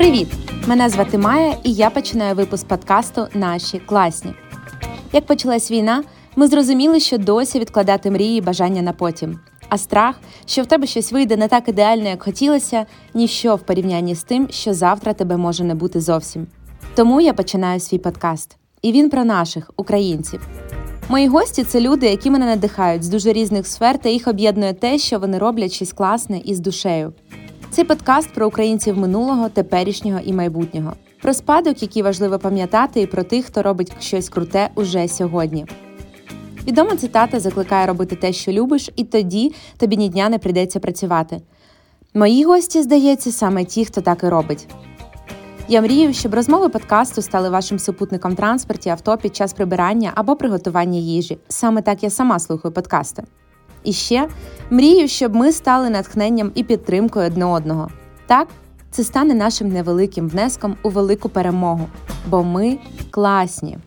Привіт! Мене звати Майя, і я починаю випуск подкасту Наші класні. Як почалась війна, ми зрозуміли, що досі відкладати мрії і бажання на потім. А страх, що в тебе щось вийде не так ідеально, як хотілося, ніщо в порівнянні з тим, що завтра тебе може не бути зовсім. Тому я починаю свій подкаст. І він про наших українців. Мої гості це люди, які мене надихають з дуже різних сфер, та їх об'єднує те, що вони роблять щось класне і з душею. Цей подкаст про українців минулого, теперішнього і майбутнього, про спадок, який важливо пам'ятати, і про тих, хто робить щось круте уже сьогодні. Відома цитата закликає робити те, що любиш, і тоді тобі ні дня не прийдеться працювати. Мої гості, здається, саме ті, хто так і робить. Я мрію, щоб розмови подкасту стали вашим супутником транспорті, авто під час прибирання або приготування їжі. Саме так я сама слухаю подкасти. І ще мрію, щоб ми стали натхненням і підтримкою одне одного. Так, це стане нашим невеликим внеском у велику перемогу, бо ми класні.